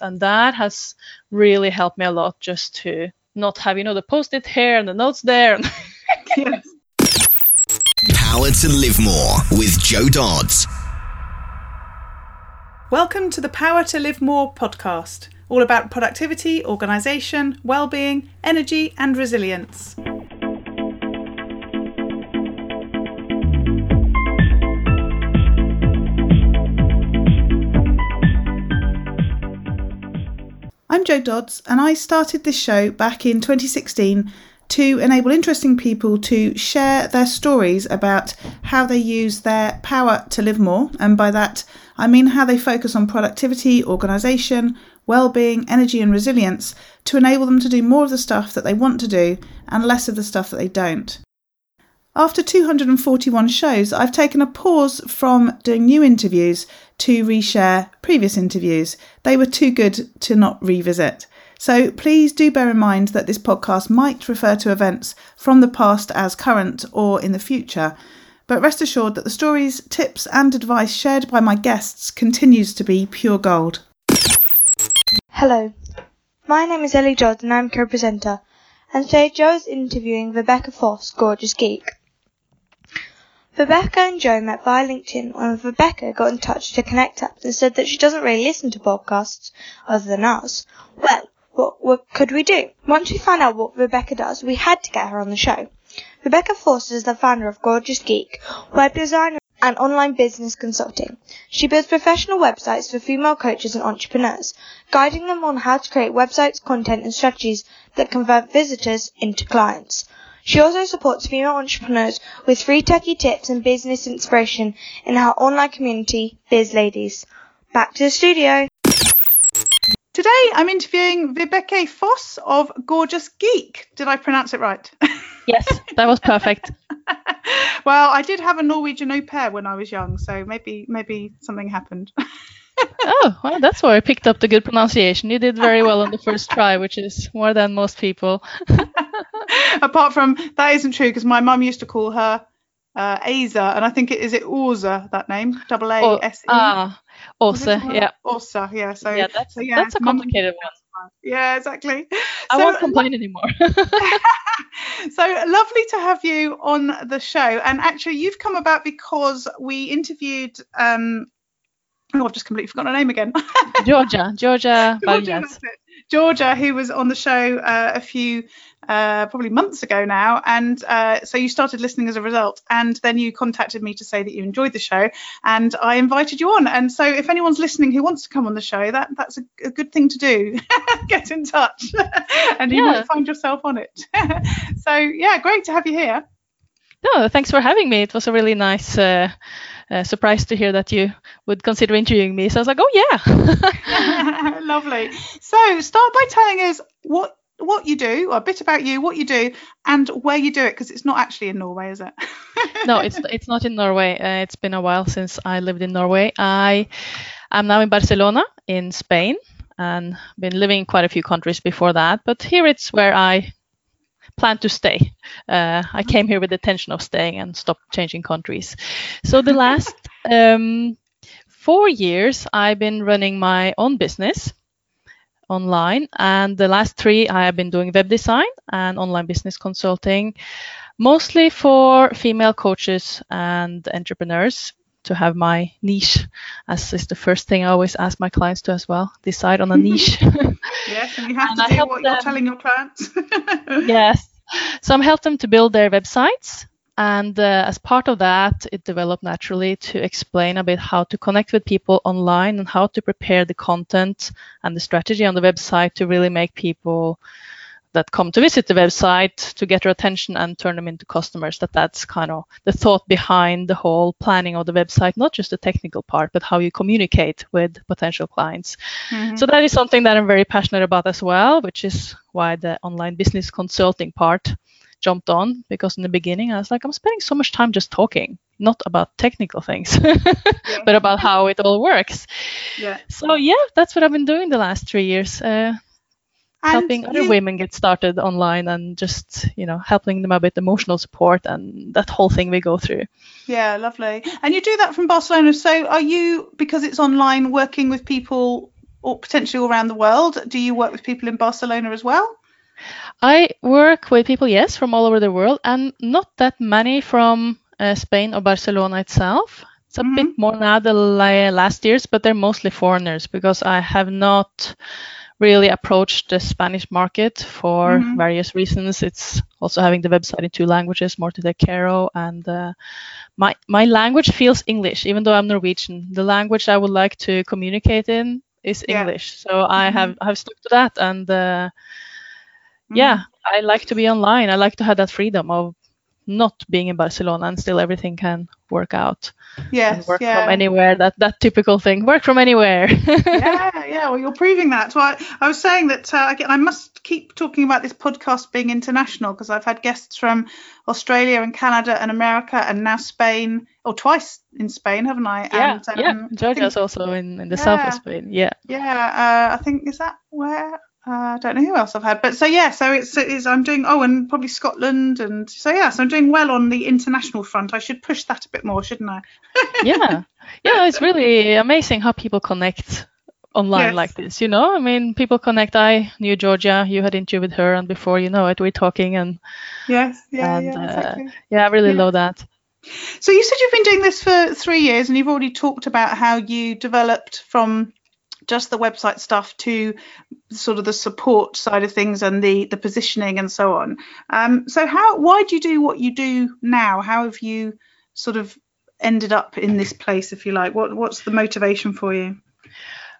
And that has really helped me a lot just to not have, you know, the post it here and the notes there. yes. Power to Live More with Jo Dodds. Welcome to the Power to Live More podcast, all about productivity, organisation, well-being, energy and resilience. I'm Jo Dodds, and I started this show back in 2016 to enable interesting people to share their stories about how they use their power to live more. And by that, I mean how they focus on productivity, organisation, well-being, energy, and resilience to enable them to do more of the stuff that they want to do and less of the stuff that they don't. After 241 shows, I've taken a pause from doing new interviews to reshare previous interviews. They were too good to not revisit. So please do bear in mind that this podcast might refer to events from the past as current or in the future. But rest assured that the stories, tips, and advice shared by my guests continues to be pure gold. Hello, my name is Ellie Dodd and I'm co-presenter. And today Jo is interviewing Vibeke Foss, Gorgeous Geek. Vibeke and Jo met via LinkedIn when Vibeke got in touch to connect up and said that she doesn't really listen to podcasts other than ours. Well, what, what could we do? Once we found out what Vibeke does, we had to get her on the show. Vibeke Foss is the founder of Gorgeous Geek, web design and online business consulting. She builds professional websites for female coaches and entrepreneurs, guiding them on how to create websites, content, and strategies that convert visitors into clients. She also supports female entrepreneurs with free techie tips and business inspiration in her online community, Biz Ladies. Back to the studio. Today I'm interviewing Vibeke Foss of Gorgeous Geek. Did I pronounce it right? Yes, that was perfect. well, I did have a Norwegian au pair when I was young, so maybe maybe something happened. oh, well, that's where I picked up the good pronunciation. You did very well on the first try, which is more than most people. Apart from that isn't true because my mum used to call her uh, Aza, and I think it is it Orza that name, double A S E. Ah, Orsa, yeah. Orsa, yeah. So yeah, that's so, yeah, that's a complicated one. Yeah, exactly. I so, won't complain anymore. so lovely to have you on the show, and actually you've come about because we interviewed um, oh, I've just completely forgotten her name again. Georgia, Georgia, Georgia, Georgia, who was on the show uh, a few uh, probably months ago now, and uh, so you started listening as a result, and then you contacted me to say that you enjoyed the show, and I invited you on. And so if anyone's listening who wants to come on the show, that that's a, a good thing to do. Get in touch, and you yeah. might find yourself on it. so yeah, great to have you here. No, thanks for having me. It was a really nice uh, uh, surprised to hear that you would consider interviewing me. So I was like, oh yeah. Lovely. So start by telling us what what you do, a bit about you, what you do, and where you do it, because it's not actually in Norway, is it? no, it's it's not in Norway. Uh, it's been a while since I lived in Norway. I am now in Barcelona in Spain and been living in quite a few countries before that, but here it's where I plan to stay. Uh, I came here with the intention of staying and stop changing countries. So the last um, four years, I've been running my own business online, and the last three, I have been doing web design and online business consulting, mostly for female coaches and entrepreneurs to have my niche as is the first thing I always ask my clients to as well decide on a niche. Yes and you have and to I do what them, you're telling your clients. Yes. So I'm helping them to build their websites and uh, as part of that it developed naturally to explain a bit how to connect with people online and how to prepare the content and the strategy on the website to really make people that come to visit the website to get their attention and turn them into customers that that's kind of the thought behind the whole planning of the website not just the technical part but how you communicate with potential clients mm-hmm. so that is something that i'm very passionate about as well which is why the online business consulting part jumped on because in the beginning i was like i'm spending so much time just talking not about technical things yeah. but about how it all works yeah so yeah that's what i've been doing the last three years uh, helping other you, women get started online and just you know helping them a bit emotional support and that whole thing we go through yeah lovely and you do that from barcelona so are you because it's online working with people or potentially all around the world. Do you work with people in Barcelona as well? I work with people, yes, from all over the world, and not that many from uh, Spain or Barcelona itself. It's a mm-hmm. bit more now than last year's, but they're mostly foreigners because I have not really approached the Spanish market for mm-hmm. various reasons. It's also having the website in two languages, more to take care of, and uh, my my language feels English, even though I'm Norwegian. The language I would like to communicate in is yeah. English, so mm-hmm. I have I have stuck to that, and uh, yeah, mm-hmm. I like to be online. I like to have that freedom of not being in Barcelona and still everything can work out. Yes, work yeah. from anywhere. That that typical thing. Work from anywhere. yeah, yeah. Well, you're proving that. So I, I was saying that uh, again, I must keep talking about this podcast being international because I've had guests from Australia and Canada and America and now Spain, or twice in Spain, haven't I? Yeah, and, um, yeah. Georgia's think, also in, in the yeah, south of Spain. Yeah. Yeah, uh, I think is that where I don't know who else I've had, but so yeah, so it's, it's I'm doing oh, and probably Scotland, and so yeah, so I'm doing well on the international front. I should push that a bit more, shouldn't I? yeah, yeah, it's really amazing how people connect online yes. like this. You know, I mean, people connect. I knew Georgia. You had interview with her, and before you know it, we're talking and yes, yeah, and, yeah, exactly. uh, yeah, I really yeah. love that. So you said you've been doing this for three years, and you've already talked about how you developed from just the website stuff to sort of the support side of things and the the positioning and so on. Um, so how why do you do what you do now? How have you sort of ended up in this place, if you like? What what's the motivation for you?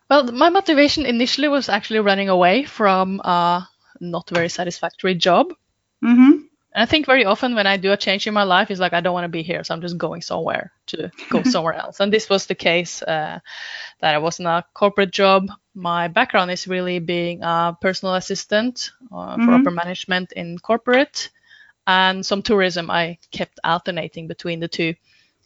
Well, my motivation initially was actually running away from a not very satisfactory job. Mm-hmm. And I think very often when I do a change in my life, it's like I don't want to be here, so I'm just going somewhere to go somewhere else. And this was the case uh, that I was in a corporate job. My background is really being a personal assistant uh, for mm-hmm. upper management in corporate, and some tourism. I kept alternating between the two.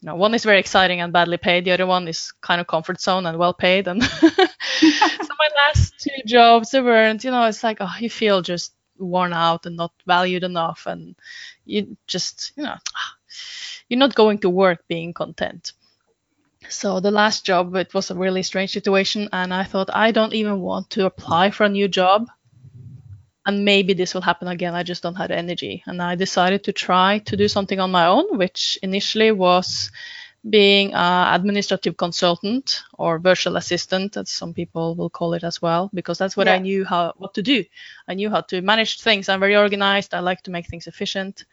You know, one is very exciting and badly paid. The other one is kind of comfort zone and well paid. And so my last two jobs, they weren't. You know, it's like oh, you feel just worn out and not valued enough and you just you know you're not going to work being content. So the last job it was a really strange situation and i thought i don't even want to apply for a new job. And maybe this will happen again i just don't have energy. And i decided to try to do something on my own which initially was being an administrative consultant or virtual assistant, as some people will call it as well, because that's what yeah. I knew how what to do. I knew how to manage things. I'm very organized. I like to make things efficient.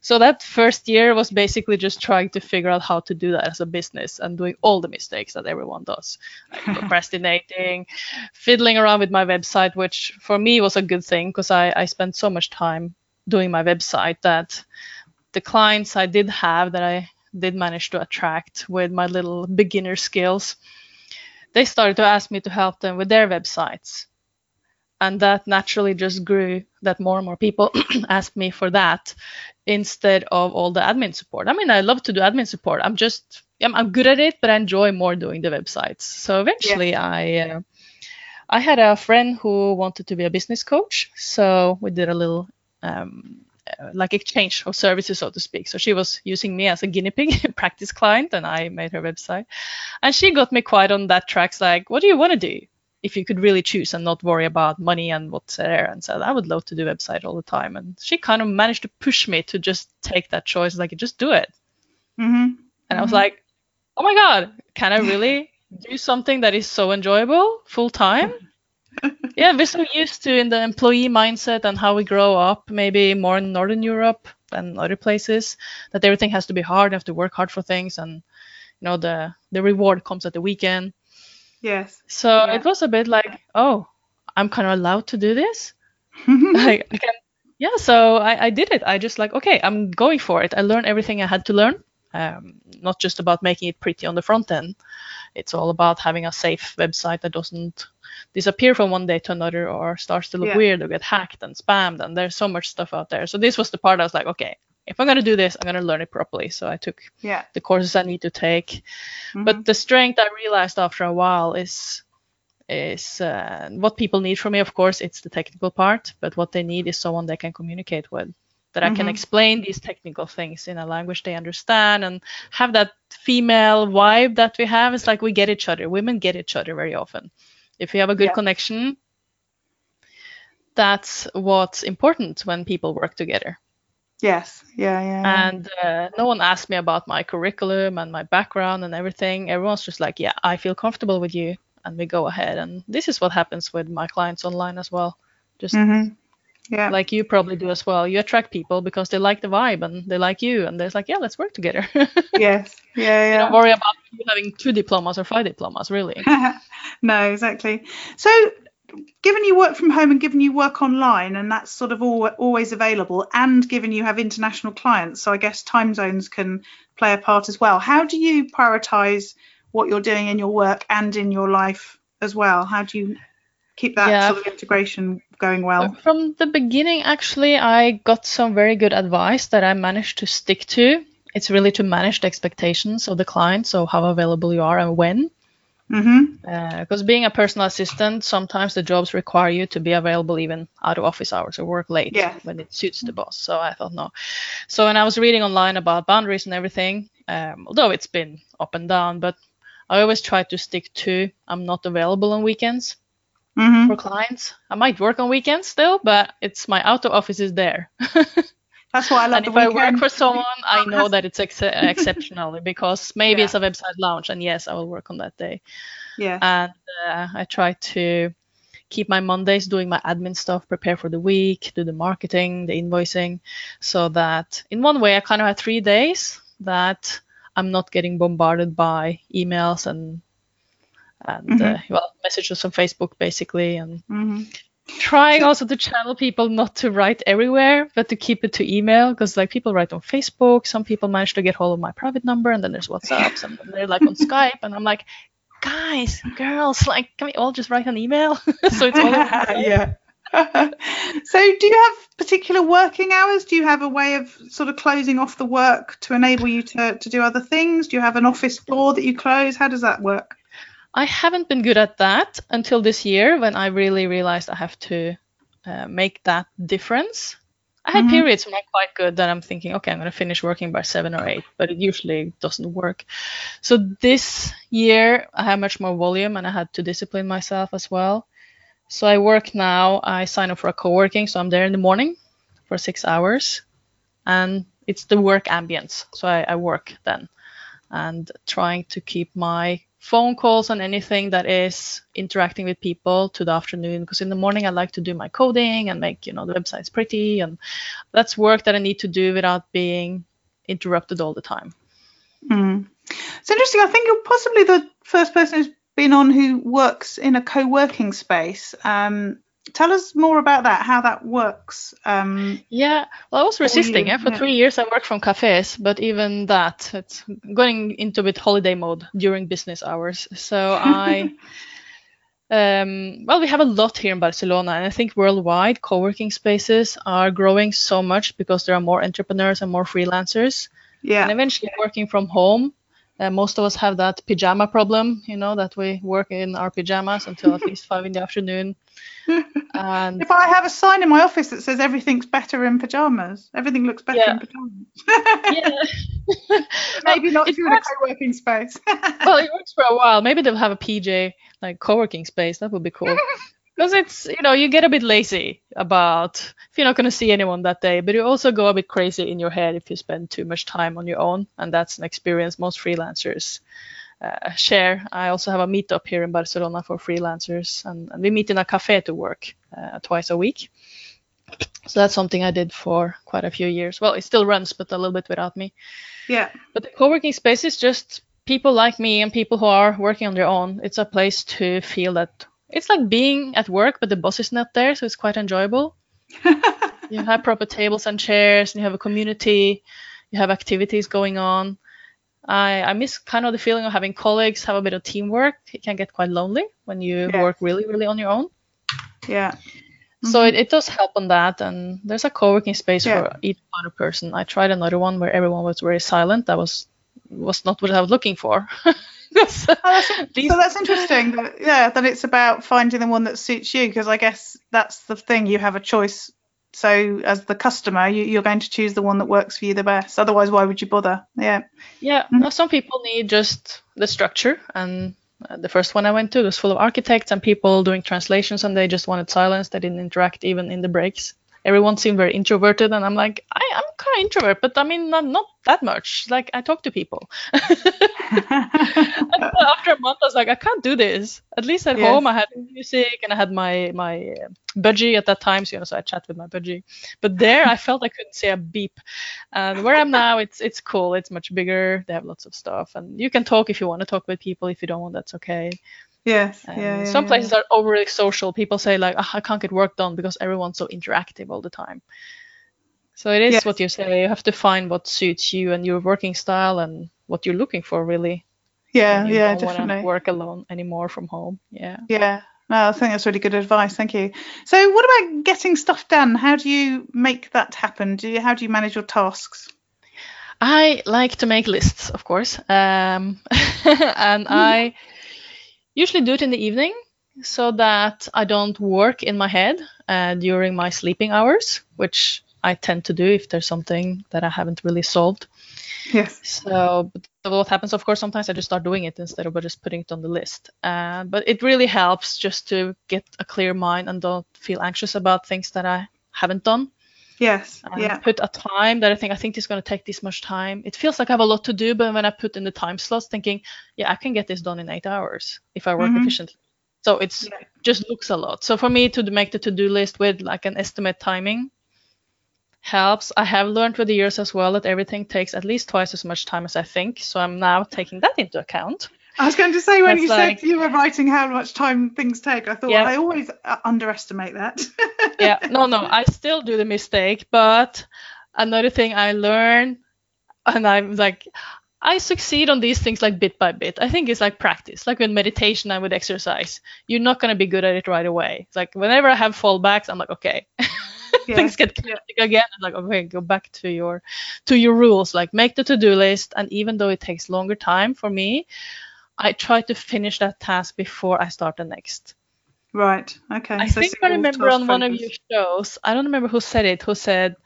So that first year was basically just trying to figure out how to do that as a business and doing all the mistakes that everyone does, like procrastinating, fiddling around with my website, which for me was a good thing because I, I spent so much time doing my website that the clients I did have that I did manage to attract with my little beginner skills, they started to ask me to help them with their websites. And that naturally just grew that more and more people asked me for that instead of all the admin support. I mean, I love to do admin support. I'm just, I'm, I'm good at it, but I enjoy more doing the websites. So eventually yeah. I, uh, I had a friend who wanted to be a business coach. So we did a little um, like exchange of services, so to speak. So she was using me as a guinea pig practice client, and I made her website. And she got me quite on that track. Like, what do you want to do? If you could really choose and not worry about money and what's there, and said I would love to do website all the time. And she kind of managed to push me to just take that choice, like just do it. Mm-hmm. And mm-hmm. I was mm-hmm. like, oh my god, can I really do something that is so enjoyable full time? yeah, we're so used to in the employee mindset and how we grow up, maybe more in Northern Europe than other places, that everything has to be hard, you have to work hard for things, and you know the the reward comes at the weekend. Yes. So yeah. it was a bit like, oh, I'm kind of allowed to do this. like, I can, yeah. So I, I did it. I just like, okay, I'm going for it. I learned everything I had to learn. Um, not just about making it pretty on the front end. It's all about having a safe website that doesn't disappear from one day to another or starts to look yeah. weird or get hacked and spammed and there's so much stuff out there so this was the part i was like okay if i'm going to do this i'm going to learn it properly so i took yeah. the courses i need to take mm-hmm. but the strength i realized after a while is is uh, what people need from me of course it's the technical part but what they need is someone they can communicate with that mm-hmm. I can mm-hmm. explain these technical things in a language they understand and have that female vibe that we have. It's like we get each other. Women get each other very often If you have a good Yeah. connection, that's what's important when people work together. Yes. Yeah. Yeah. yeah. And uh, no one asked me about my curriculum and my background and everything. Everyone's just like, yeah, I feel comfortable with you, and we go ahead. And this is what happens with my clients online as well. Just Mhm. Yeah. like you probably do as well. You attract people because they like the vibe and they like you, and they're like, yeah, let's work together. yes. Yeah. Yeah. Don't worry about having two diplomas or five diplomas, really. no, exactly. So, given you work from home and given you work online, and that's sort of all, always available, and given you have international clients, so I guess time zones can play a part as well. How do you prioritize what you're doing in your work and in your life as well? How do you keep that Yeah. sort of integration going well? From the beginning, actually, I got some very good advice that I managed to stick to. It's really to manage the expectations of the client, so how available you are and when. Mm-hmm. Because being a personal assistant, sometimes the jobs require you to be available even out of office hours or work late Yeah. when it suits the boss. So I thought no. So when I was reading online about boundaries and everything, um, although it's been up and down, but I always try to stick to I'm not available on weekends Mm-hmm. for clients. I might work on weekends still, but it's my out of office is there. That's why I love and if I work for someone, I know that it's ex- exceptionally because maybe Yeah. it's a website launch, and yes, I will work on that day. yeah. And uh, I try to keep my Mondays doing my admin stuff, prepare for the week, do the marketing, the invoicing, so that in one way I kind of have three days that I'm not getting bombarded by emails and and uh, well messages on Facebook basically and hmm trying also to channel people not to write everywhere but to keep it to email because like people write on facebook some people manage to get hold of my private number and then there's whatsapps and they're like on skype and i'm like guys girls like can we all just write an email so it's all yeah. so, do you have particular working hours? Do you have a way of sort of closing off the work to enable you to, to do other things? Do you have an office door that you close? How does that work? I haven't been good at that until this year when I really realized I have to uh, make that difference. I had Mhm. periods when I'm quite good that I'm thinking, okay, I'm going to finish working by seven or eight, but it usually doesn't work. So this year I have much more volume and I had to discipline myself as well. So I work now, I sign up for a co working, so I'm there in the morning for six hours and it's the work ambience. So I, I work then and trying to keep my phone calls and anything that is interacting with people to the afternoon because in the morning I like to do my coding and make you know the websites pretty and that's work that I need to do without being interrupted all the time. Mm. It's interesting. I think you're possibly the first person who's been on who works in a co working space. Um, tell us more about that, how that works. Um, Yeah, well, I was resisting. you- Yeah, for yeah. three years I worked from cafes, but even that, it's going into a bit holiday mode during business hours. So I, um, well, we have a lot here in Barcelona, and I think worldwide co-working spaces are growing so much because there are more entrepreneurs and more freelancers, Yeah. and eventually working from home. Uh, most of us have that pajama problem, you know, that we work in our pajamas until at least five in the afternoon. And If I have a sign in my office that says everything's better in pajamas, everything looks better Yeah. in pajamas. yeah. Maybe not if you're in a co-working space. well, it works for a while. Maybe they'll have a PJ like co-working space. That would be cool. Because it's you know you get a bit lazy about if you're not going to see anyone that day, but you also go a bit crazy in your head if you spend too much time on your own, and that's an experience most freelancers uh, share. I also have a meetup here in Barcelona for freelancers, and, and we meet in a cafe to work uh, twice a week. So that's something I did for quite a few years. Well, it still runs, but a little bit without me. yeah. But the co-working space is just people like me and people who are working on their own. It's a place to feel that it's like being at work, but the boss is not there, so it's quite enjoyable. you have proper tables and chairs, and you have a community, you have activities going on. I, I miss kind of the feeling of having colleagues, have a bit of teamwork. It can get quite lonely when you Yeah. work really, really on your own. Yeah. So mm-hmm. it, it does help on that, and there's a co-working space Yeah. for each other person. I tried another one where everyone was very silent. That was was not what I was looking for. So, Oh, that's, so that's interesting. That, yeah, that it's about finding the one that suits you because I guess that's the thing. You have a choice. So as the customer, you, you're going to choose the one that works for you the best. Otherwise, why would you bother? Yeah. yeah, Mm-hmm. some people need just the structure and Uh, the first one I went to was full of architects and people doing translations, and they just wanted silence. They didn't interact even in the breaks. Everyone seemed very introverted, and I'm like, I, I'm kind of introvert, but I mean, not, not that much. Like, I talk to people. after a month, I was like, I can't do this. At least at Yes. home, I had music and I had my my uh, budgie at that time, so you know, so I chat with my budgie. But there, I felt I couldn't say a beep. And where I'm now, it's it's cool. It's much bigger. They have lots of stuff, and you can talk if you want to talk with people. If you don't want, that's okay. Yes. And yeah, yeah, some yeah. places are overly social. People say like, "Ah, I can't get work done because everyone's so interactive all the time. So it is Yes. what you say. You have to find what suits you and your working style and what you're looking for, really. Yeah, you yeah, don't definitely. work alone anymore from home. Yeah. Yeah. No, I think that's really good advice. Thank you. So, what about getting stuff done? How do you make that happen? Do you, how do you manage your tasks? I like to make lists, of course, um, and I usually do it in the evening so that I don't work in my head uh, during my sleeping hours, which I tend to do if there's something that I haven't really solved. Yes. So, but what happens, of course, sometimes I just start doing it instead of just putting it on the list. Uh, but it really helps just to get a clear mind and don't feel anxious about things that I haven't done Yes. Yeah. put a time that I think I think it's going to take this much time. It feels like I have a lot to do, but when I put in the time slots, thinking, yeah, I can get this done in eight hours if I work Mhm. efficiently. So it's Yeah. just looks a lot. So for me to make the to-do list with like an estimate timing helps. I have learned with the years as well that everything takes at least twice as much time as I think. So I'm now taking that into account. I was going to say when That's you like- said you were writing how much time things take, I thought Yeah. I always uh, underestimate that. yeah. No no i still do the mistake but another thing i learn and i'm like i succeed on these things like bit by bit. I think it's like practice like with meditation and with exercise. You're not going to be good at it right away. It's like whenever i have fallbacks i'm like okay. Yeah. things get chaotic again. I'm like okay go back to your to your rules. Like make the to-do list and even though it takes longer time for me i try to finish that task before i start the next Right. Okay. I so think I remember on one of your shows. I don't remember who said it. Who said,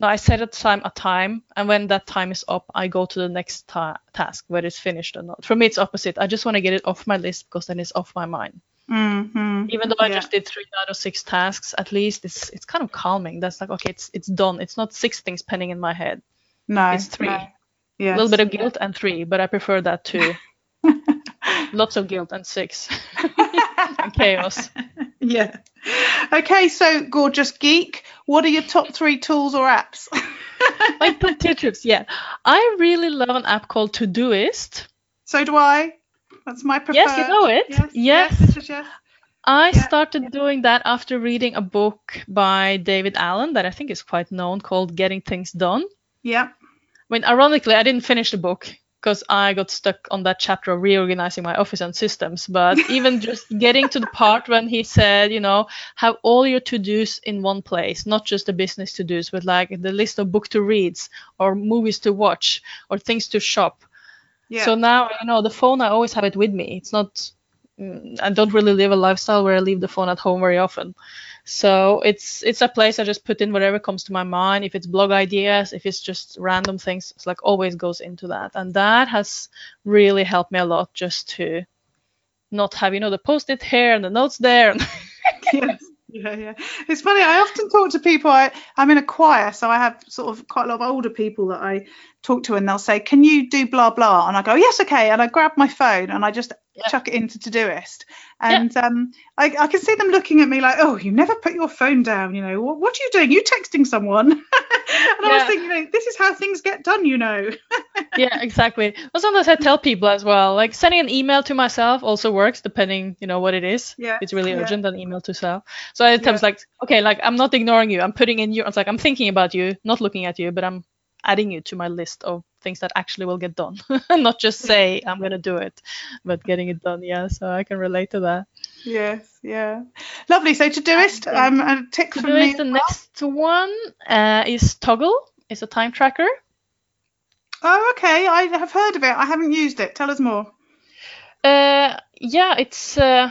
"No, I set a time, a time, and when that time is up, I go to the next ta- task, whether it's finished or not." For me, it's opposite. I just want to get it off my list because then it's off my mind. Mm-hmm. Even though I Yeah. just did three out of six tasks, at least it's it's kind of calming. That's like okay, it's it's done. It's not six things pending in my head. No. It's three. No. A little bit of guilt and three, but I prefer that to lots of guilt and six and chaos. yeah. Okay, so gorgeous geek, what are your top three tools or apps? like top trips, yeah. I really love an app called Todoist. so do I. That's my preferred. Yes, you know it. Yes. Yes. Yes. yes, yes. I Yeah. started doing that after reading a book by David Allen that I think is quite known called Getting Things Done. Yeah. I mean, ironically, I didn't finish the book because I got stuck on that chapter of reorganizing my office and systems. But even just getting to the part when he said, you know, have all your to dos in one place, not just the business to dos, but like the list of book to reads or movies to watch or things to shop. Yeah. So now, you know, the phone, I always have it with me. It's not, mm, I don't really live a lifestyle where I leave the phone at home very often. So it's it's a place I just put in whatever comes to my mind. If it's blog ideas, if it's just random things, it's like always goes into that. And that has really helped me a lot just to not have, you know, the post-it here and the notes there. yes. Yeah, yeah. It's funny. I often talk to people. I, I'm in a choir, so I have sort of quite a lot of older people that I talk to, and they'll say, "Can you do blah blah?" And I go, "Yes, okay." And I grab my phone and I just Yeah. chuck it into Todoist, and um, I, I can see them looking at me like, "Oh, you never put your phone down. You know, what, what are you doing? You texting someone?" and I was thinking, you know, this is how things get done. You know. yeah, exactly. But sometimes I tell people as well, like sending an email to myself also works depending, you know, what it is. Yeah, it's really yeah. urgent, an email to self. So I tell Yeah. like, okay, like I'm not ignoring you. I'm putting in you. It's like I'm thinking about you, not looking at you, but I'm adding you to my list of things that actually will get done. not just say I'm gonna do it, but getting it done. Yeah. So I can relate to that. Yes, yeah. Lovely. So Todoist, um, a tick To from me. it, the next one uh, is Toggl. It's a time tracker. Oh, okay. I have heard of it. I haven't used it. Tell us more. Uh, yeah, it's. Uh,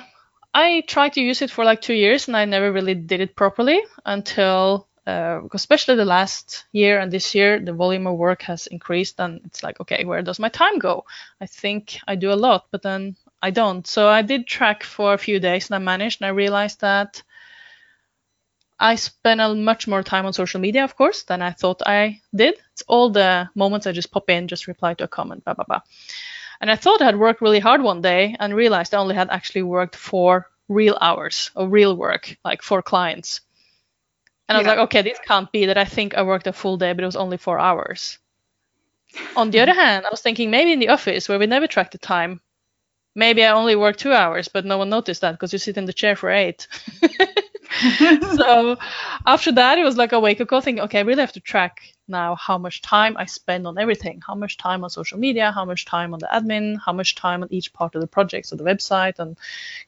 I tried to use it for like two years, and I never really did it properly until, Uh, because especially the last year and this year, the volume of work has increased, and it's like, okay, where does my time go? I think I do a lot, but then I don't. So I did track for a few days and I managed and I realized that I spent a much more time on social media, of course, than I thought I did. It's all the moments I just pop in, just reply to a comment, blah blah blah. And I thought I had worked really hard one day and realized I only had actually worked for real hours of real work, like for clients. And I was Yeah. like, okay, this can't be that I think I worked a full day, but it was only four hours. On the other hand, I was thinking maybe in the office where we never track the time, maybe I only worked two hours, but no one noticed that because you sit in the chair for eight. so after that, it was like a wake up call thinking, okay, I really have to track now how much time I spend on everything, how much time on social media, how much time on the admin, how much time on each part of the project, so the website and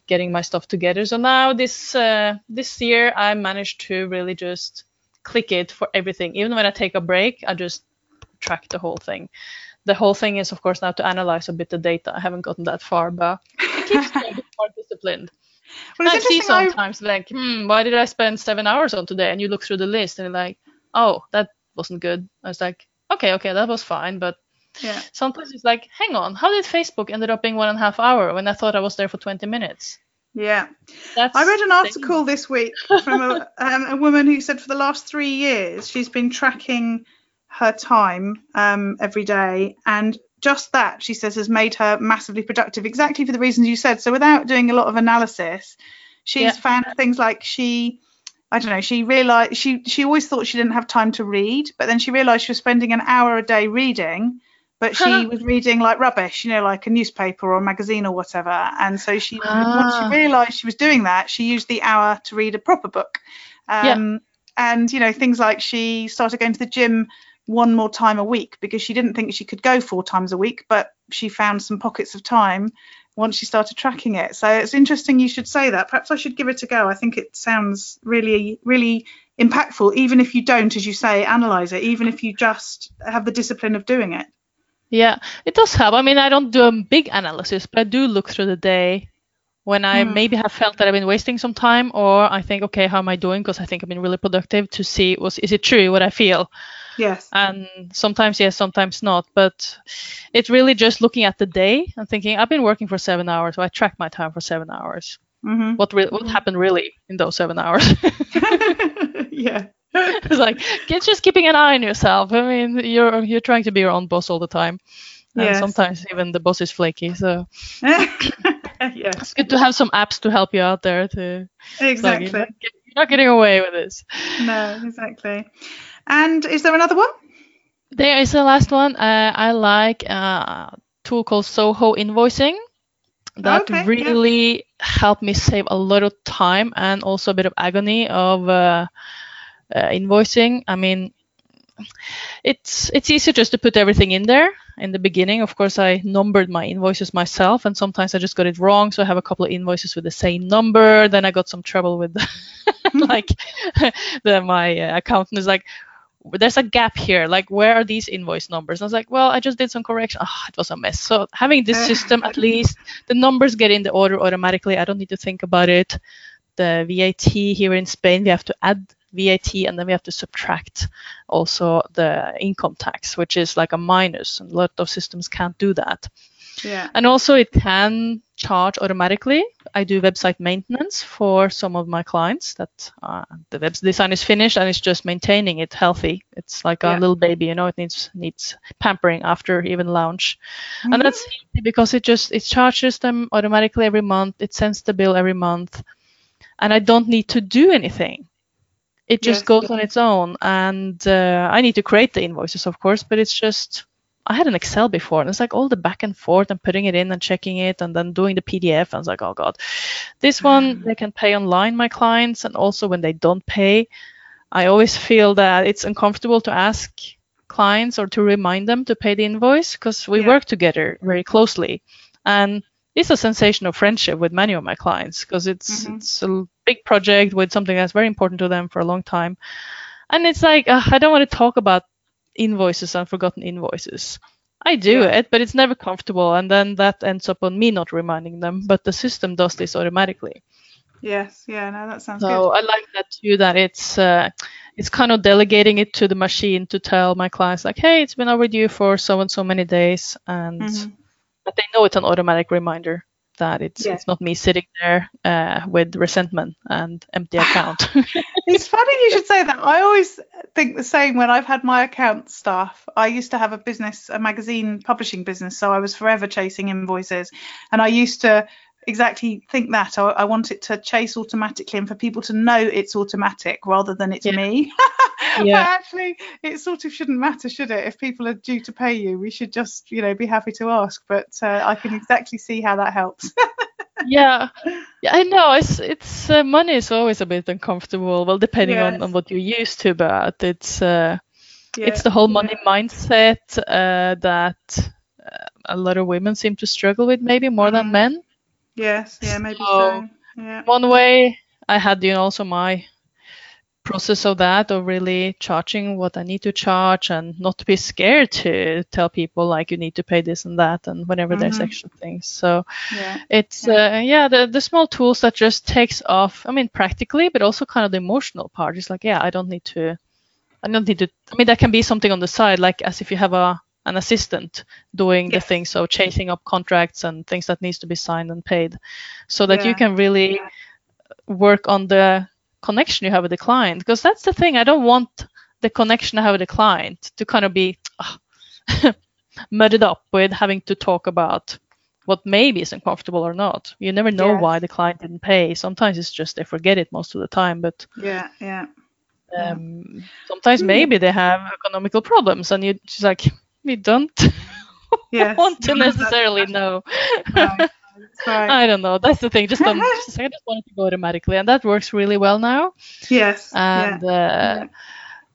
getting my stuff together. So now this uh, this year, I managed to really just click it for everything. Even when I take a break, I just track the whole thing. The whole thing is, of course, now to analyze a bit the data. I haven't gotten that far, but it keeps me a bit more disciplined. Well, I see interesting. I- sometimes like, hmm, why did I spend seven hours on today? And you look through the list and you're like, oh, that wasn't good. I was like, okay, okay, that was fine. But yeah. sometimes it's like, hang on, how did Facebook ended up being one and a half hour when I thought I was there for 20 minutes? Yeah. That's I read an article this week from a, um, a woman who said for the last three years she's been tracking her time um, every day, and just that she says has made her massively productive, exactly for the reasons you said. So without doing a lot of analysis, she's Yeah. found things like she. I don't know. She realized she she always thought she didn't have time to read, but then she realized she was spending an hour a day reading, but she was reading like rubbish, you know, like a newspaper or a magazine or whatever. And so she once Ah. she realized she was doing that, she used the hour to read a proper book. Yeah. Um, And you know things like she started going to the gym one more time a week because she didn't think she could go four times a week, but she found some pockets of time once she started tracking it. So it's interesting you should say that. Perhaps I should give it a go. I think it sounds really, really impactful, even if you don't, as you say, analyze it, even if you just have the discipline of doing it. Yeah, it does help. I mean, I don't do a big analysis, but I do look through the day when I Hmm. maybe have felt that I've been wasting some time, or I think, okay, how am I doing? Because I think I've been really productive to see was is it true what I feel? Yes. And sometimes yes, sometimes not. But it's really just looking at the day and thinking, I've been working for seven hours, so I track my time for seven hours. hmm What re- what happened really in those seven hours? yeah. it's like it's just keeping an eye on yourself. I mean, you're you're trying to be your own boss all the time. And Yes. sometimes even the boss is flaky. So yes. it's good to have some apps to help you out there to like, Exactly. get- you're not getting away with this. No, exactly. And is there another one? There is the last one. Uh, I like uh, a tool called Zoho Invoicing. That Okay, yeah. really helped me save a lot of time and also a bit of agony of uh, uh, invoicing. I mean, it's it's easier just to put everything in there in the beginning. Of course, I numbered my invoices myself, and sometimes I just got it wrong. So I have a couple of invoices with the same number. Then I got some trouble with like the my uh, accountant is like, there's a gap here. Like, where are these invoice numbers? And I was like, well, I just did some correction. Ah, it was a mess. So having this system, at least the numbers get in the order automatically. I don't need to think about it. The VAT here in Spain, we have to add VAT and then we have to subtract also the income tax, which is like a minus. And a lot of systems can't do that. Yeah. And also, it can charge automatically. I do website maintenance for some of my clients. That uh, the web design is finished and it's just maintaining it healthy. It's like a Yeah. little baby, you know. It needs needs pampering after even launch, and that's easy because it just it charges them automatically every month. It sends the bill every month, and I don't need to do anything. It just Yes. goes on its own, and uh, I need to create the invoices, of course, but it's just I had an Excel before, and it's like all the back and forth and putting it in and checking it and then doing the PDF. And it's like, oh god, this one they can pay online, my clients, and also when they don't pay, I always feel that it's uncomfortable to ask clients or to remind them to pay the invoice because we Yeah. work together very closely, and it's a sensation of friendship with many of my clients because it's Mhm. it's a big project with something that's very important to them for a long time, and it's like uh, I don't want to talk about invoices and forgotten invoices. I do Yeah. it, but it's never comfortable, and then that ends up on me not reminding them. But the system does this automatically. Yes. Yeah. No, that sounds So good. I like that too. That it's uh, it's kind of delegating it to the machine to tell my clients like, hey, it's been overdue for so and so many days, and Mhm. but they know it's an automatic reminder. that it's Yeah. it's not me sitting there uh, with resentment and empty account. It's funny you should say that. I always think the same when I've had my account staff. I used to have a business, a magazine publishing business, so I was forever chasing invoices. And I used to exactly think that. I, I want it to chase automatically and for people to know it's automatic rather than it's Yeah. me. but actually, it sort of shouldn't matter, should it? If people are due to pay you, we should just, you know, be happy to ask. But uh, I can exactly see how that helps. yeah, yeah, I know. It's it's uh, money is always a bit uncomfortable. Well, depending on, Yes. on what you're used to, but it's uh, Yeah. it's the whole money mindset uh, that uh, a lot of women seem to struggle with, maybe more than Mhm. men. Yes, yeah, maybe so. So- Yeah. One way I had, you know, also my process of that of really charging what I need to charge and not be scared to tell people like you need to pay this and that and whenever there's Mhm. extra things. So Yeah. it's uh, yeah the the small tools that just takes off. I mean practically, but also kind of the emotional part. It's like yeah, I don't need to. I don't need to. I mean, that can be something on the side, like as if you have a an assistant doing the Yes. things of chasing up contracts and things that needs to be signed and paid, so that you can really work on the connection you have with the client. Because that's the thing. I don't want the connection I have with the client to kind of be ah, mudded up with having to talk about what maybe is uncomfortable or not. You never know Yes. why the client didn't pay. Sometimes it's just they forget it most of the time, but Yeah, yeah. Um, sometimes Hmm. maybe they have economical problems, and you just like we don't Yes. want to necessarily know. Right. I don't know. That's the thing. Just don't. Just, I just want it to go automatically, and that works really well now. yes. And yeah. uh,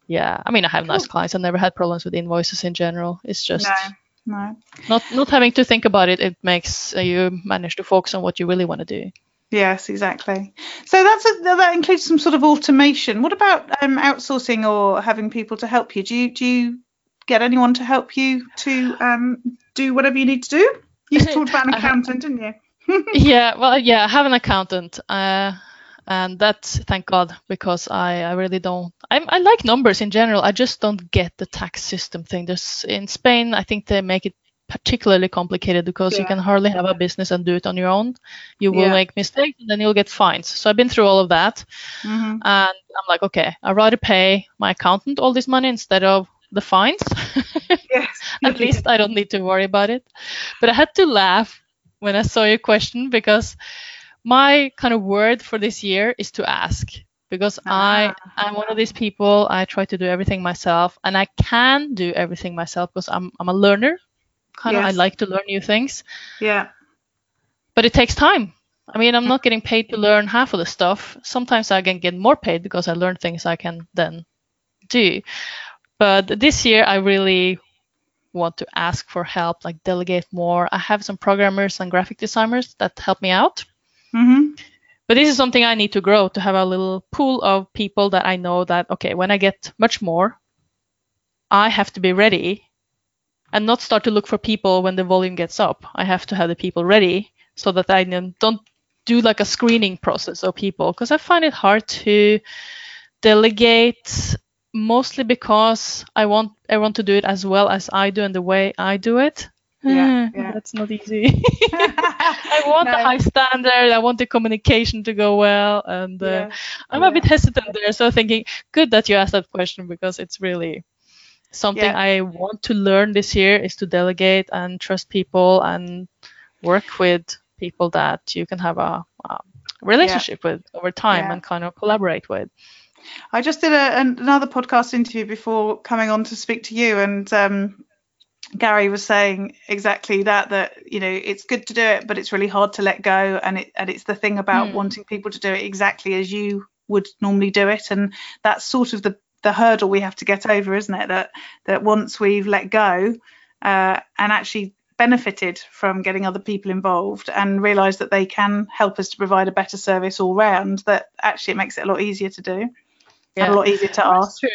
yeah, I mean, I have nice clients. I've never had problems with invoices in general. It's just No, no. not not having to think about it. It makes uh, you manage to focus on what you really want to do. Yes, exactly. So that's a, that includes some sort of automation. What about um, outsourcing or having people to help you? Do you do you get anyone to help you to um, do whatever you need to do? You talked about an I accountant, didn't you? yeah, well, yeah, I have an accountant, uh, and that's thank God because I, I really don't. I, I like numbers in general. I just don't get the tax system thing. There's in Spain, I think they make it particularly complicated because you can hardly have a business and do it on your own. You will Yeah. make mistakes and then you'll get fines. So I've been through all of that, hmm and I'm like, okay, I'd rather pay my accountant all this money instead of the fines. Yes. At least I don't need to worry about it. But I had to laugh when I saw your question because my kind of word for this year is to ask. Because ah. I I'm one of these people I try to do everything myself and I can do everything myself because I'm I'm a learner. Kind of I like to learn new things, Yeah. but it takes time. I mean, I'm not getting paid to learn half of the stuff. Sometimes I can get more paid because I learn things I can then do. But this year, I really want to ask for help, like delegate more. I have some programmers and graphic designers that help me out. hmm But this is something I need to grow to have a little pool of people that I know that, okay, when I get much more, I have to be ready and not start to look for people when the volume gets up. I have to have the people ready so that I don't do like a screening process of people because I find it hard to delegate mostly because I want everyone to do it as well as I do and the way I do it. Yeah, yeah. That's not easy. I want a No. high standard. I want the communication to go well, and uh, Yeah, I'm yeah. a bit hesitant there. So thinking, good that you asked that question because it's really something. I want to learn this year is to delegate and trust people and work with people that you can have a, a relationship with over time and kind of collaborate with. I just did a, an, another podcast interview before coming on to speak to you, and um, Gary was saying exactly that. That you know, it's good to do it, but it's really hard to let go, and it and it's the thing about Hmm. wanting people to do it exactly as you would normally do it, and that's sort of the the hurdle we have to get over, isn't it? That that once we've let go uh, and actually benefited from getting other people involved and realised that they can help us to provide a better service all round, that actually it makes it a lot easier to do and a lot easier to That's ask. true.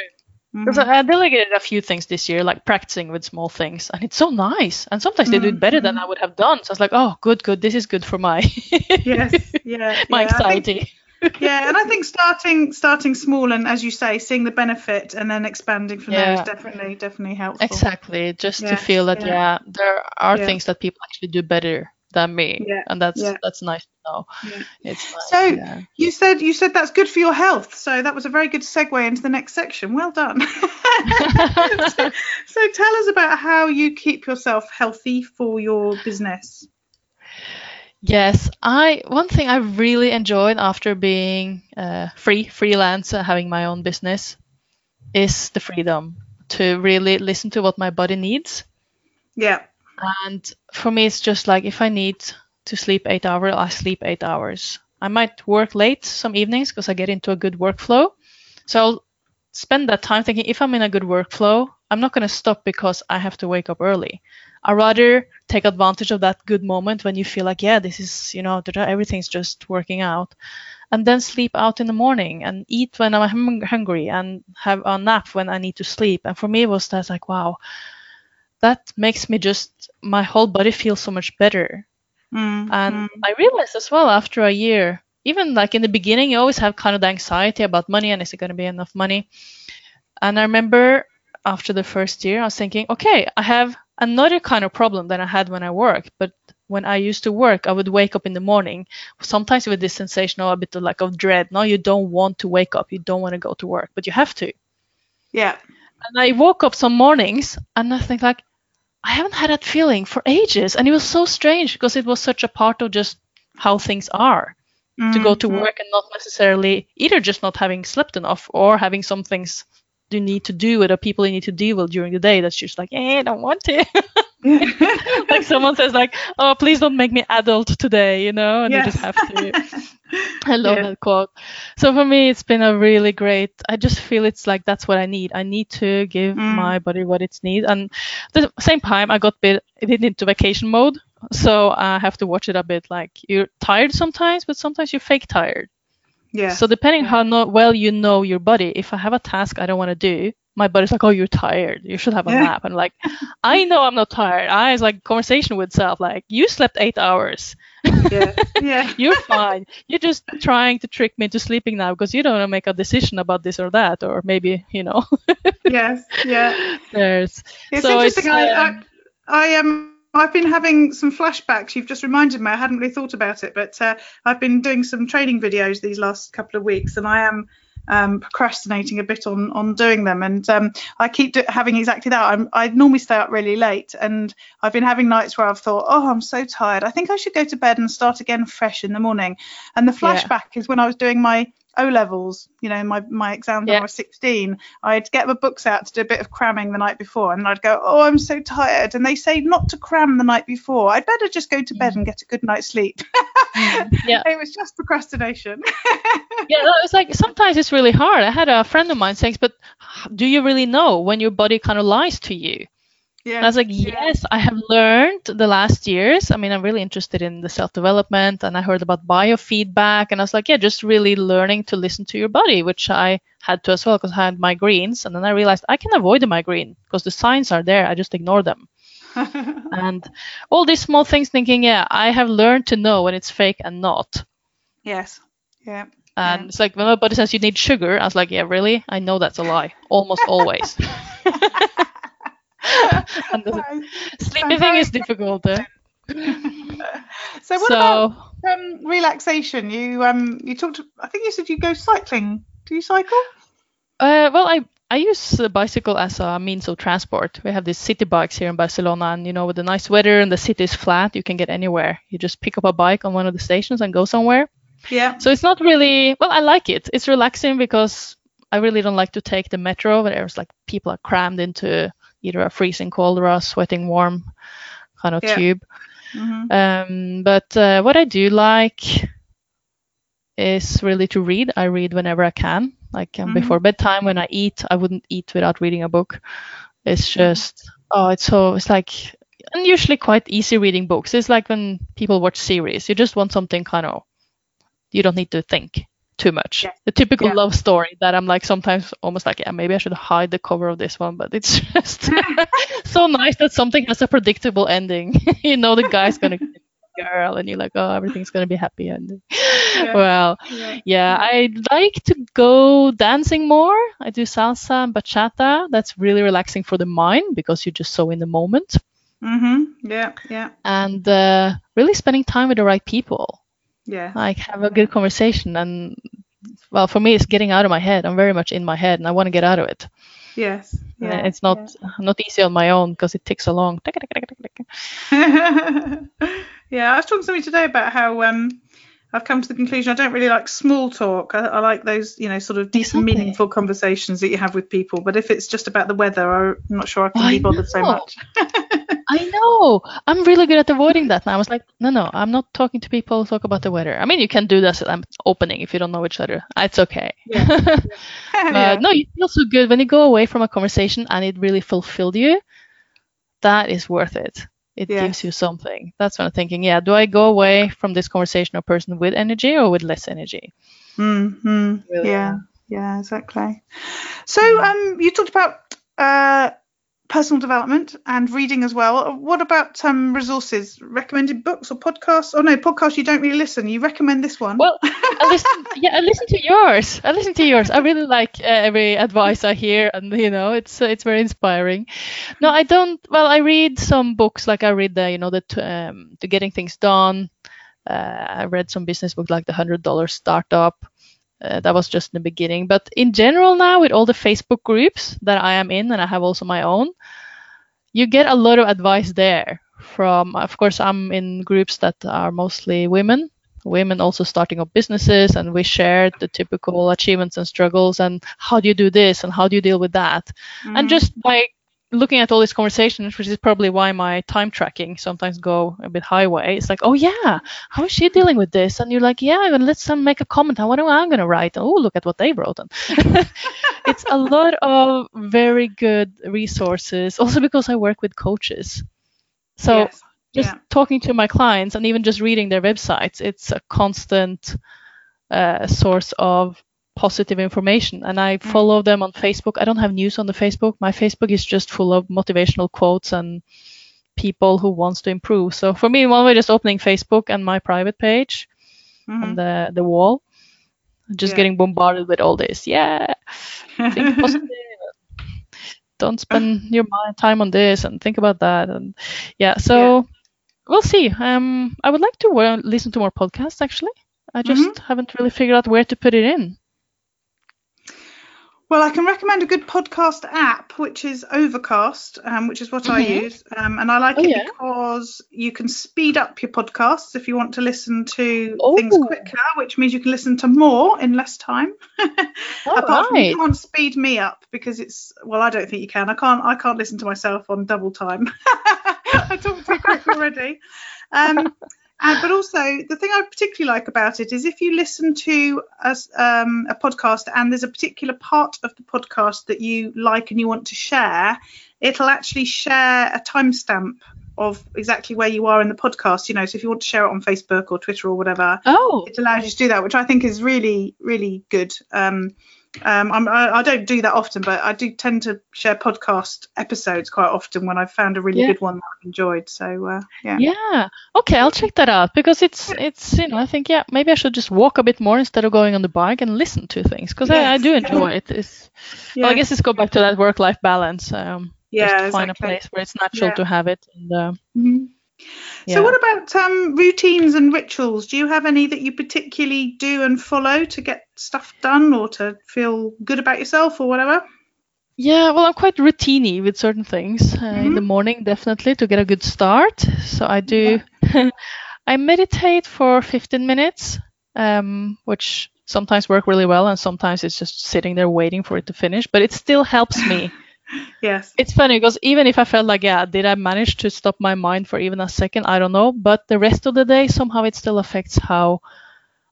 Mhm. I delegated a few things this year, like practicing with small things, and it's so nice. And sometimes they do it better than I would have done. So I was like, oh, good, good. This is good for my Yes, yeah, my yeah, I think- anxiety. yeah, and I think starting starting small and as you say, seeing the benefit and then expanding from there Yeah. is definitely definitely helpful. Exactly. Just Yeah, to feel that yeah. yeah, there are Yeah. things that people actually do better than me, Yeah, and that's yeah. that's nice to know. Yeah. Nice, So you said you said that's good for your health. So that was a very good segue into the next section. Well done. so, so tell us about how you keep yourself healthy for your business. Yes, I one thing I really enjoyed after being uh, free freelance, uh, having my own business, is the freedom to really listen to what my body needs. Yeah. And for me, it's just like if I need to sleep eight hours, I sleep eight hours. I might work late some evenings because I get into a good workflow. So I'll spend that time thinking if I'm in a good workflow, I'm not going to stop because I have to wake up early. I rather take advantage of that good moment when you feel like, yeah, this is, you know, everything's just working out. And then sleep out in the morning and eat when I'm hungry and have a nap when I need to sleep. And for me, it was that like, wow, that makes me just, my whole body feels so much better. Mm, And mm. I realized as well after a year, even like in the beginning, you always have kind of the anxiety about money and is it going to be enough money? And I remember after the first year, I was thinking, okay, I have another kind of problem than I had when I worked. But when I used to work, I would wake up in the morning, sometimes with this sensation of a bit of like of dread. No, you don't want to wake up, you don't want to go to work, but you have to. yeah. And I woke up some mornings and I think like I haven't had that feeling for ages. And it was so strange because it was such a part of just how things are to go to Mm, work and not necessarily either just not having slept enough or having some things you need to do with or people you need to deal with during the day that's just like, eh, I don't want to. like someone says like, oh, please don't make me adult today, you know, and you just have to. I love Yeah. that quote. So for me, it's been a really great. I just feel it's like that's what I need. I need to give Mm. my body what it needs, and the same time, I got bit it into vacation mode. So I have to watch it a bit. Like you're tired sometimes, but sometimes you're fake tired. Yeah. So depending how no, well you know your body, if I have a task I don't want to do, my body's like, "Oh, you're tired. You should have a Yeah. nap." And like, I know I'm not tired. I it's like conversation with self, like, "You slept eight hours. yeah. Yeah. You're fine. You're just trying to trick me into sleeping now because you don't want to make a decision about this or that, or maybe you know, yes. Yeah. there's It's So interesting. it's, I, um, I, I am. I've been having some flashbacks. You've just reminded me. I hadn't really thought about it, but uh, I've been doing some training videos these last couple of weeks, and I am um, procrastinating a bit on on doing them. And um, I keep do- having exactly that. I'm, I normally stay up really late, and I've been having nights where I've thought, oh, I'm so tired. I think I should go to bed and start again fresh in the morning. And the Yeah. flashback is when I was doing my O levels, you know, my my exams when I was 16. I'd get my books out to do a bit of cramming the night before, and I'd go, "Oh, I'm so tired." And they say not to cram the night before. I'd better just go to bed mm. and get a good night's sleep. Mm. yeah. it was just procrastination. yeah, no, was like sometimes it's really hard. I had a friend of mine saying, "But do you really know when your body kind of lies to you?" Yeah. And I was like, yes, I have learned the last years. I mean, I'm really interested in the self development and I heard about biofeedback. And I was like, yeah, just really learning to listen to your body, which I had to as well because I had migraines. And then I realized I can avoid the migraine because the signs are there. I just ignore them. and all these small things thinking, yeah, I have learned to know when it's fake and not. yes. Yeah. And Yeah. it's like when my body says you need sugar, I was like, yeah, really? I know that's a lie. Almost always. and the sleeping thing is difficult. eh? So what so about um, relaxation? You um you talked. I think you said you go cycling. Do you cycle? Uh, well, I I use a bicycle as a means of transport. We have these city bikes here in Barcelona, and you know, with the nice weather and the city is flat, you can get anywhere. You just pick up a bike on one of the stations and go somewhere. Yeah. So it's not really well. I like it. It's relaxing because I really don't like to take the metro where there's like people are crammed into either a freezing cold or a sweating warm kind of Yeah. tube. hmm Um, but uh, what I do like is really to read. I read whenever I can. Like um, Mhm. before bedtime, when I eat, I wouldn't eat without reading a book. It's just oh, it's so it's like and usually quite easy reading books. It's like when people watch series, you just want something kind of you don't need to think too much. Yeah. The typical Yeah. love story that I'm like sometimes almost like yeah maybe I should hide the cover of this one, but it's just so nice that something has a predictable ending. you know the guy's gonna get the girl, and you're like oh everything's gonna be happy ending. Well, Yeah. yeah, I like to go dancing more. I do salsa and bachata. That's really relaxing for the mind because you're just so in the moment. Mm-hmm. Yeah, yeah, and uh, really spending time with the right people. Yeah. Like have a good conversation and well, for me, it's getting out of my head. I'm very much in my head, and I want to get out of it. Yes. Yeah. it's not not easy on my own because it ticks along. yeah. yeah, I was talking to somebody today about how um I've come to the conclusion I don't really like small talk. I, I like those, you know, sort of decent, Exactly. meaningful conversations that you have with people. But if it's just about the weather, I'm not sure I can be bothered so much. I know. I'm really good at avoiding that now. I was like, no, no, I'm not talking to people. Talk about the weather. I mean, you can do this at an opening if you don't know each other. It's okay. Yeah. Uh, no, you feel so good when you go away from a conversation and it really fulfilled you. That is worth it. It Yeah. gives you something. That's what I'm thinking. Yeah, do I go away from this conversation or person with energy or with less energy? Mm-hmm. Really, yeah, yeah, exactly. So, um, you talked about uh, personal development and reading as well. What about um, resources? Recommended books or podcasts? Oh no, podcasts you don't really listen. You recommend this one? Well, I listen. Yeah, I listen to yours. I listen to yours. I really like uh, every advice I hear, and you know, it's uh, it's very inspiring. No, I don't. Well, I read some books. Like I read the, you know, the um, to getting things done. Uh, I read some business books like the hundred dollar startup. Uh, that was just in the beginning, but in general now with all the Facebook groups that I am in, and I have also my own, you get a lot of advice there. From, of course, I'm in groups that are mostly women, women also starting up businesses and we shared the typical achievements and struggles and how do you do this and how do you deal with that? And just by looking at all these conversations which is probably why my time tracking sometimes go a bit highway it's like oh yeah how is she dealing with this? And you're like yeah let's um, make a comment. On what am i going to write? Oh look at what they wrote and it's a lot of very good resources also because i work with coaches. So Yes. just Yeah. talking to my clients and even just reading their websites it's a constant uh, source of positive information and i follow them on facebook i don't have news on the facebook my facebook is just full of motivational quotes and people who wants to improve so for me one way just opening facebook and my private page Mhm. on the the wall just Yeah. getting bombarded with all this yeah think positive. Don't spend your time on this and think about that. And yeah, so we'll see. Um, I would like to uh, listen to more podcasts. Actually, I just haven't really figured out where to put it in. Well, I can recommend a good podcast app, which is Overcast, um, which is what I Mhm. use, um, and I like Oh, it yeah. because you can speed up your podcasts if you want to listen to Oh. things quicker, which means you can listen to more in less time. Apart from you can't speed me up because it's well, I don't think you can. I can't. I can't listen to myself on double time. I talk too quick already. Um, but also, the thing I particularly like about it is if you listen to a, um, a podcast and there's a particular part of the podcast that you like and you want to share, it'll actually share a timestamp of exactly where you are in the podcast. You know, so if you want to share it on Facebook or Twitter or whatever, Oh, it allows you to do that, which I think is really, really good. Um, um, I'm, I, I don't do that often, but I do tend to share podcast episodes quite often when I've found a really Yeah. good one that I've enjoyed. So uh, yeah. yeah. Okay, I'll check that out because it's it's you know I think yeah maybe I should just walk a bit more instead of going on the bike and listen to things because I, I do enjoy it. It's, Well, I Yeah. guess it's go back to that work-life balance. Um, Yeah, just to find a place where it's natural Yeah. to have it. And, uh, Mhm. Yeah. So what about um, routines and rituals? Do you have any that you particularly do and follow to get stuff done or to feel good about yourself or whatever? Yeah, well, I'm quite routiney with certain things. Uh, In the morning, definitely to get a good start. So I do. I meditate for 15 minutes, um, which sometimes work really well, and sometimes it's just sitting there waiting for it to finish. But it still helps me. Yes. it's funny because even if I felt like, yeah, did I manage to stop my mind for even a second? I don't know. But the rest of the day, somehow it still affects how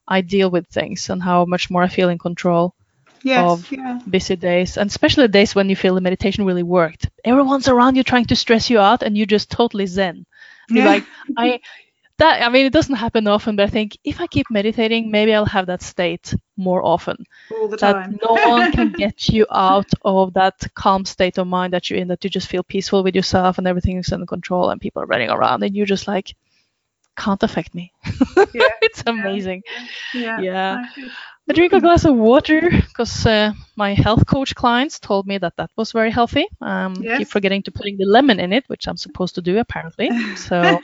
I deal with things and how much more I feel in control Yes. of yeah. busy days and especially days when you feel the meditation really worked everyone's around you trying to stress you out and you just totally zen you're like i that i mean it doesn't happen often but i think if i keep meditating maybe i'll have that state more often All the that time. no one can get you out of that calm state of mind that you're in that you just feel peaceful with yourself and everything is under control and people are running around and you're just like can't affect me Yeah. it's amazing Yeah. yeah. Okay. I drink a glass of water because uh, my health coach clients told me that that was very healthy. Um, Yes. Keep forgetting to putting the lemon in it, which I'm supposed to do apparently. So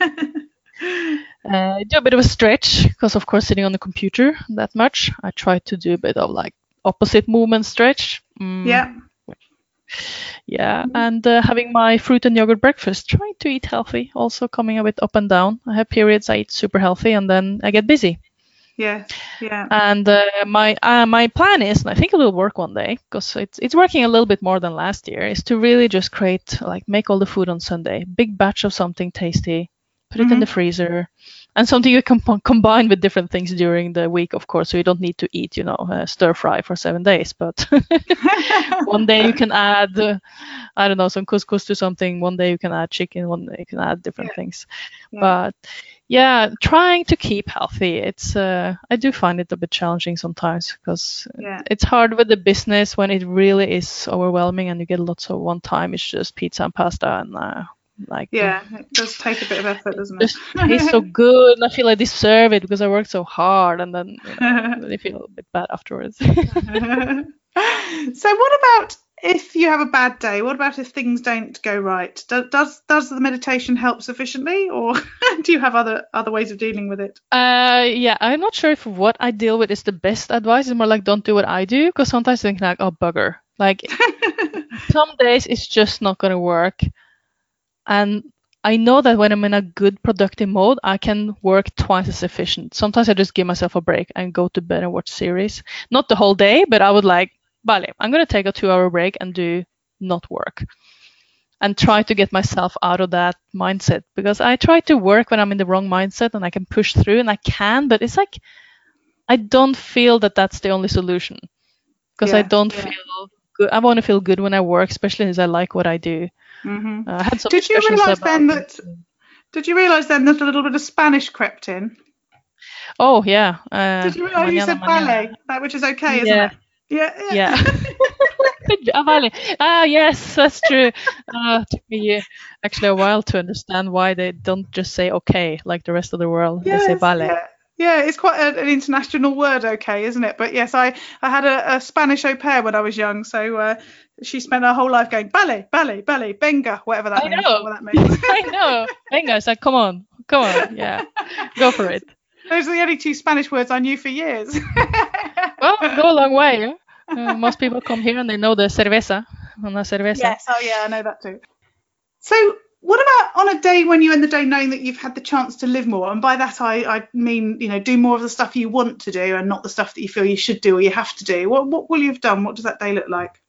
uh, do a bit of a stretch because, of course, sitting on the computer that much, I try to do a bit of like opposite movement stretch. Mm, yeah. Yeah, and uh, having my fruit and yogurt breakfast, trying to eat healthy, also coming a bit up and down. I have periods I eat super healthy and then I get busy. Yeah. Yeah. And uh, my uh, my plan is, and I think it will work one day, because it's it's working a little bit more than last year, is to really just create like make all the food on Sunday, big batch of something tasty, put it in Mhm. the freezer, and something you can com- combine with different things during the week, of course. So you don't need to eat, you know, uh, stir fry for seven days, but one day you can add, uh, I don't know, some couscous to something. One day you can add chicken. One day you can add different things. Yeah. But yeah, trying to keep healthy. It's uh, I do find it a bit challenging sometimes because Yeah. it's hard with the business when it really is overwhelming and you get lots of one time. It's just pizza and pasta and uh, like Yeah. It does take a bit of effort, doesn't it? tastes so good and I feel I deserve it because I worked so hard and then you know, then you feel a bit bad afterwards. so what about if you have a bad day what about if things don't go right does does, does the meditation help sufficiently or do you have other other ways of dealing with it Uh, yeah, I'm not sure if what I deal with is the best advice. It's more like don't do what I do because sometimes I think like, oh bugger, like some days it's just not gonna work, and I know that when I'm in a good productive mode, I can work twice as efficient. Sometimes I just give myself a break and go to bed and watch series, not the whole day, but I would like, vale, I'm gonna take a two-hour break and do not work. And try to get myself out of that mindset because I try to work when I'm in the wrong mindset and I can push through and I can, but it's like I don't feel that that's the only solution because I don't yeah. feel good. I want to feel good when I work, especially as I like what I do. Hmm Uh, had some Did you realise then that- did you realize then that a little bit of spanish crept in Oh yeah. Uh, did you realize you said vale that which is okay isn't Yeah. it yeah Yeah. ah, vale. ah, yes, that's true. Uh, it took me uh, actually a while to understand why they don't just say okay like the rest of the world. they say vale. Yeah. Yeah, it's quite a, an international word, okay, isn't it? But yes, I, I had a, a Spanish au pair when I was young, so uh, she spent her whole life going vale, vale, vale, benga, whatever that I means. know. That means. I know. Benga. it's like, come on, come on, yeah, go for it. Those are the only two Spanish words I knew for years. Well, go a long way. Uh, most people come here and they know the cerveza, una cerveza. yes, oh yeah, I know that too. So, what about on a day when you end the day knowing that you've had the chance to live more? And by that, I, I mean, you know, do more of the stuff you want to do and not the stuff that you feel you should do or you have to do. What, what will you have done? What does that day look like?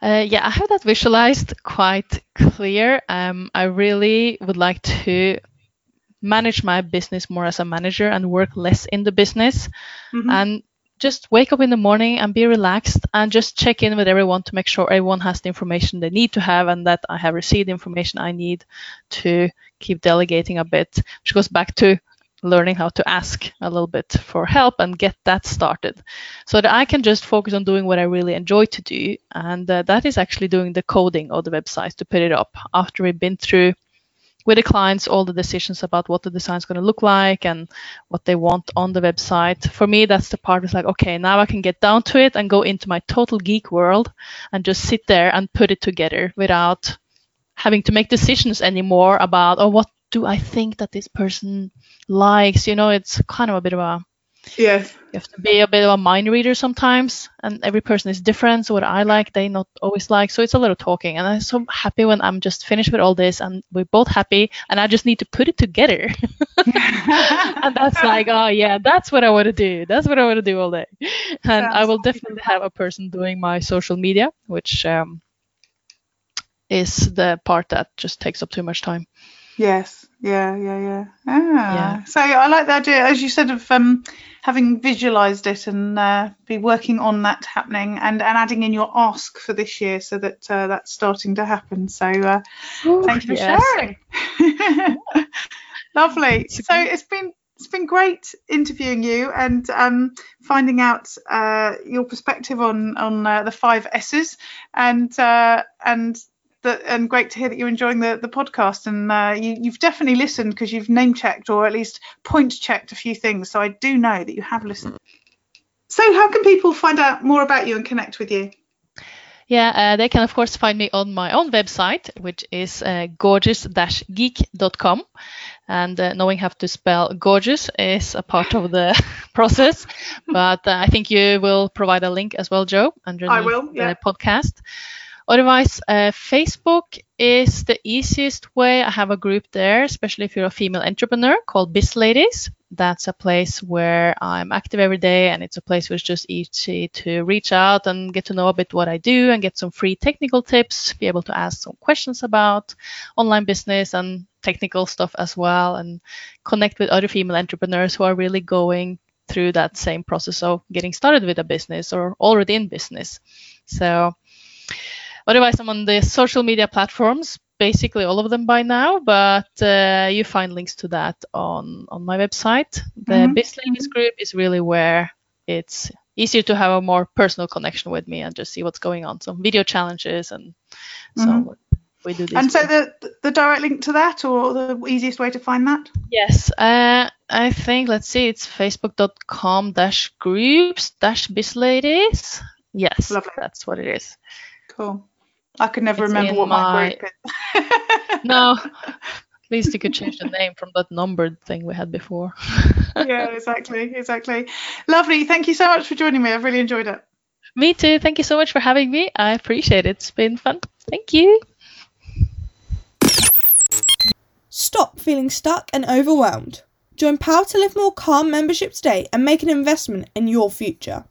Uh, yeah, I have that visualized quite clear. Um, I really would like to manage my business more as a manager and work less in the business Mhm. and just wake up in the morning and be relaxed and just check in with everyone to make sure everyone has the information they need to have and that I have received information I need to keep delegating a bit, which goes back to learning how to ask a little bit for help and get that started so that I can just focus on doing what I really enjoy to do. And uh, that is actually doing the coding of the website to put it up after we've been through with the clients all the decisions about what the design is going to look like and what they want on the website. For me, that's the part that's like, okay, now I can get down to it and go into my total geek world and just sit there and put it together without having to make decisions anymore about, oh, what do I think that this person likes? You know, it's kind of a bit of a Yes. you have to be a bit of a mind reader sometimes and every person is different so what i like they not always like so it's a lot of talking and i'm so happy when i'm just finished with all this and we're both happy and i just need to put it together and that's like oh yeah that's what i want to do that's what i want to do all day and i will definitely have a person doing my social media which um, is the part that just takes up too much time Yes. Yeah. Yeah. Yeah. Ah. Yeah. So I like the idea, as you said, of um, having visualised it and uh, be working on that happening and, and adding in your ask for this year so that uh, that's starting to happen. So uh, thank you for Yes. sharing. Lovely. So it's been it's been great interviewing you and um, finding out uh, your perspective on on uh, the five S's and uh, and the, and great to hear that you're enjoying the, the podcast and uh, you, you've definitely listened because you've name checked or at least point checked a few things. So I do know that you have listened. So, how can people find out more about you and connect with you? Yeah, uh, they can of course find me on my own website, which is uh, gorgeous-geek.com. And uh, knowing how to spell gorgeous is a part of the process. But uh, I think you will provide a link as well, Jo, under I will, yeah. the podcast. Otherwise, uh, Facebook is the easiest way. I have a group there, especially if you're a female entrepreneur called Biz Ladies. That's a place where I'm active every day, and it's a place where it's just easy to reach out and get to know a bit what I do and get some free technical tips, be able to ask some questions about online business and technical stuff as well, and connect with other female entrepreneurs who are really going through that same process of getting started with a business or already in business. So, Otherwise, I'm on the social media platforms, basically all of them by now, but uh, you find links to that on, on my website. The mm-hmm. Biz Ladies group is really where it's easier to have a more personal connection with me and just see what's going on. So video challenges and so mm-hmm. we do this. And so the the direct link to that or the easiest way to find that? Yes. Uh, I think let's see, it's facebook.com dash groups dash ladies. Yes, Lovely. that's what it is. Cool. I could never it's remember what my, my group is. no. At least you could change the name from that numbered thing we had before. yeah, exactly, exactly. Lovely. Thank you so much for joining me. I've really enjoyed it. Me too. Thank you so much for having me. I appreciate it. It's been fun. Thank you. Stop feeling stuck and overwhelmed. Join Power to Live More Calm membership today and make an investment in your future.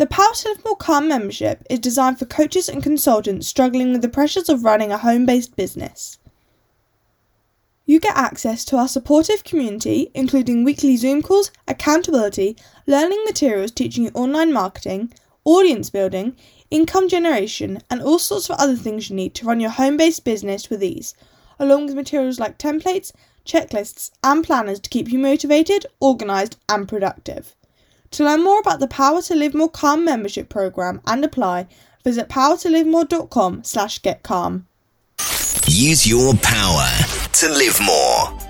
The Power to Live More Calm membership is designed for coaches and consultants struggling with the pressures of running a home based business. You get access to our supportive community, including weekly Zoom calls, accountability, learning materials teaching you online marketing, audience building, income generation, and all sorts of other things you need to run your home based business with ease, along with materials like templates, checklists, and planners to keep you motivated, organised, and productive. To learn more about the Power to Live More Calm membership program and apply, visit powertolivemore.com slash get calm. Use your power to live more.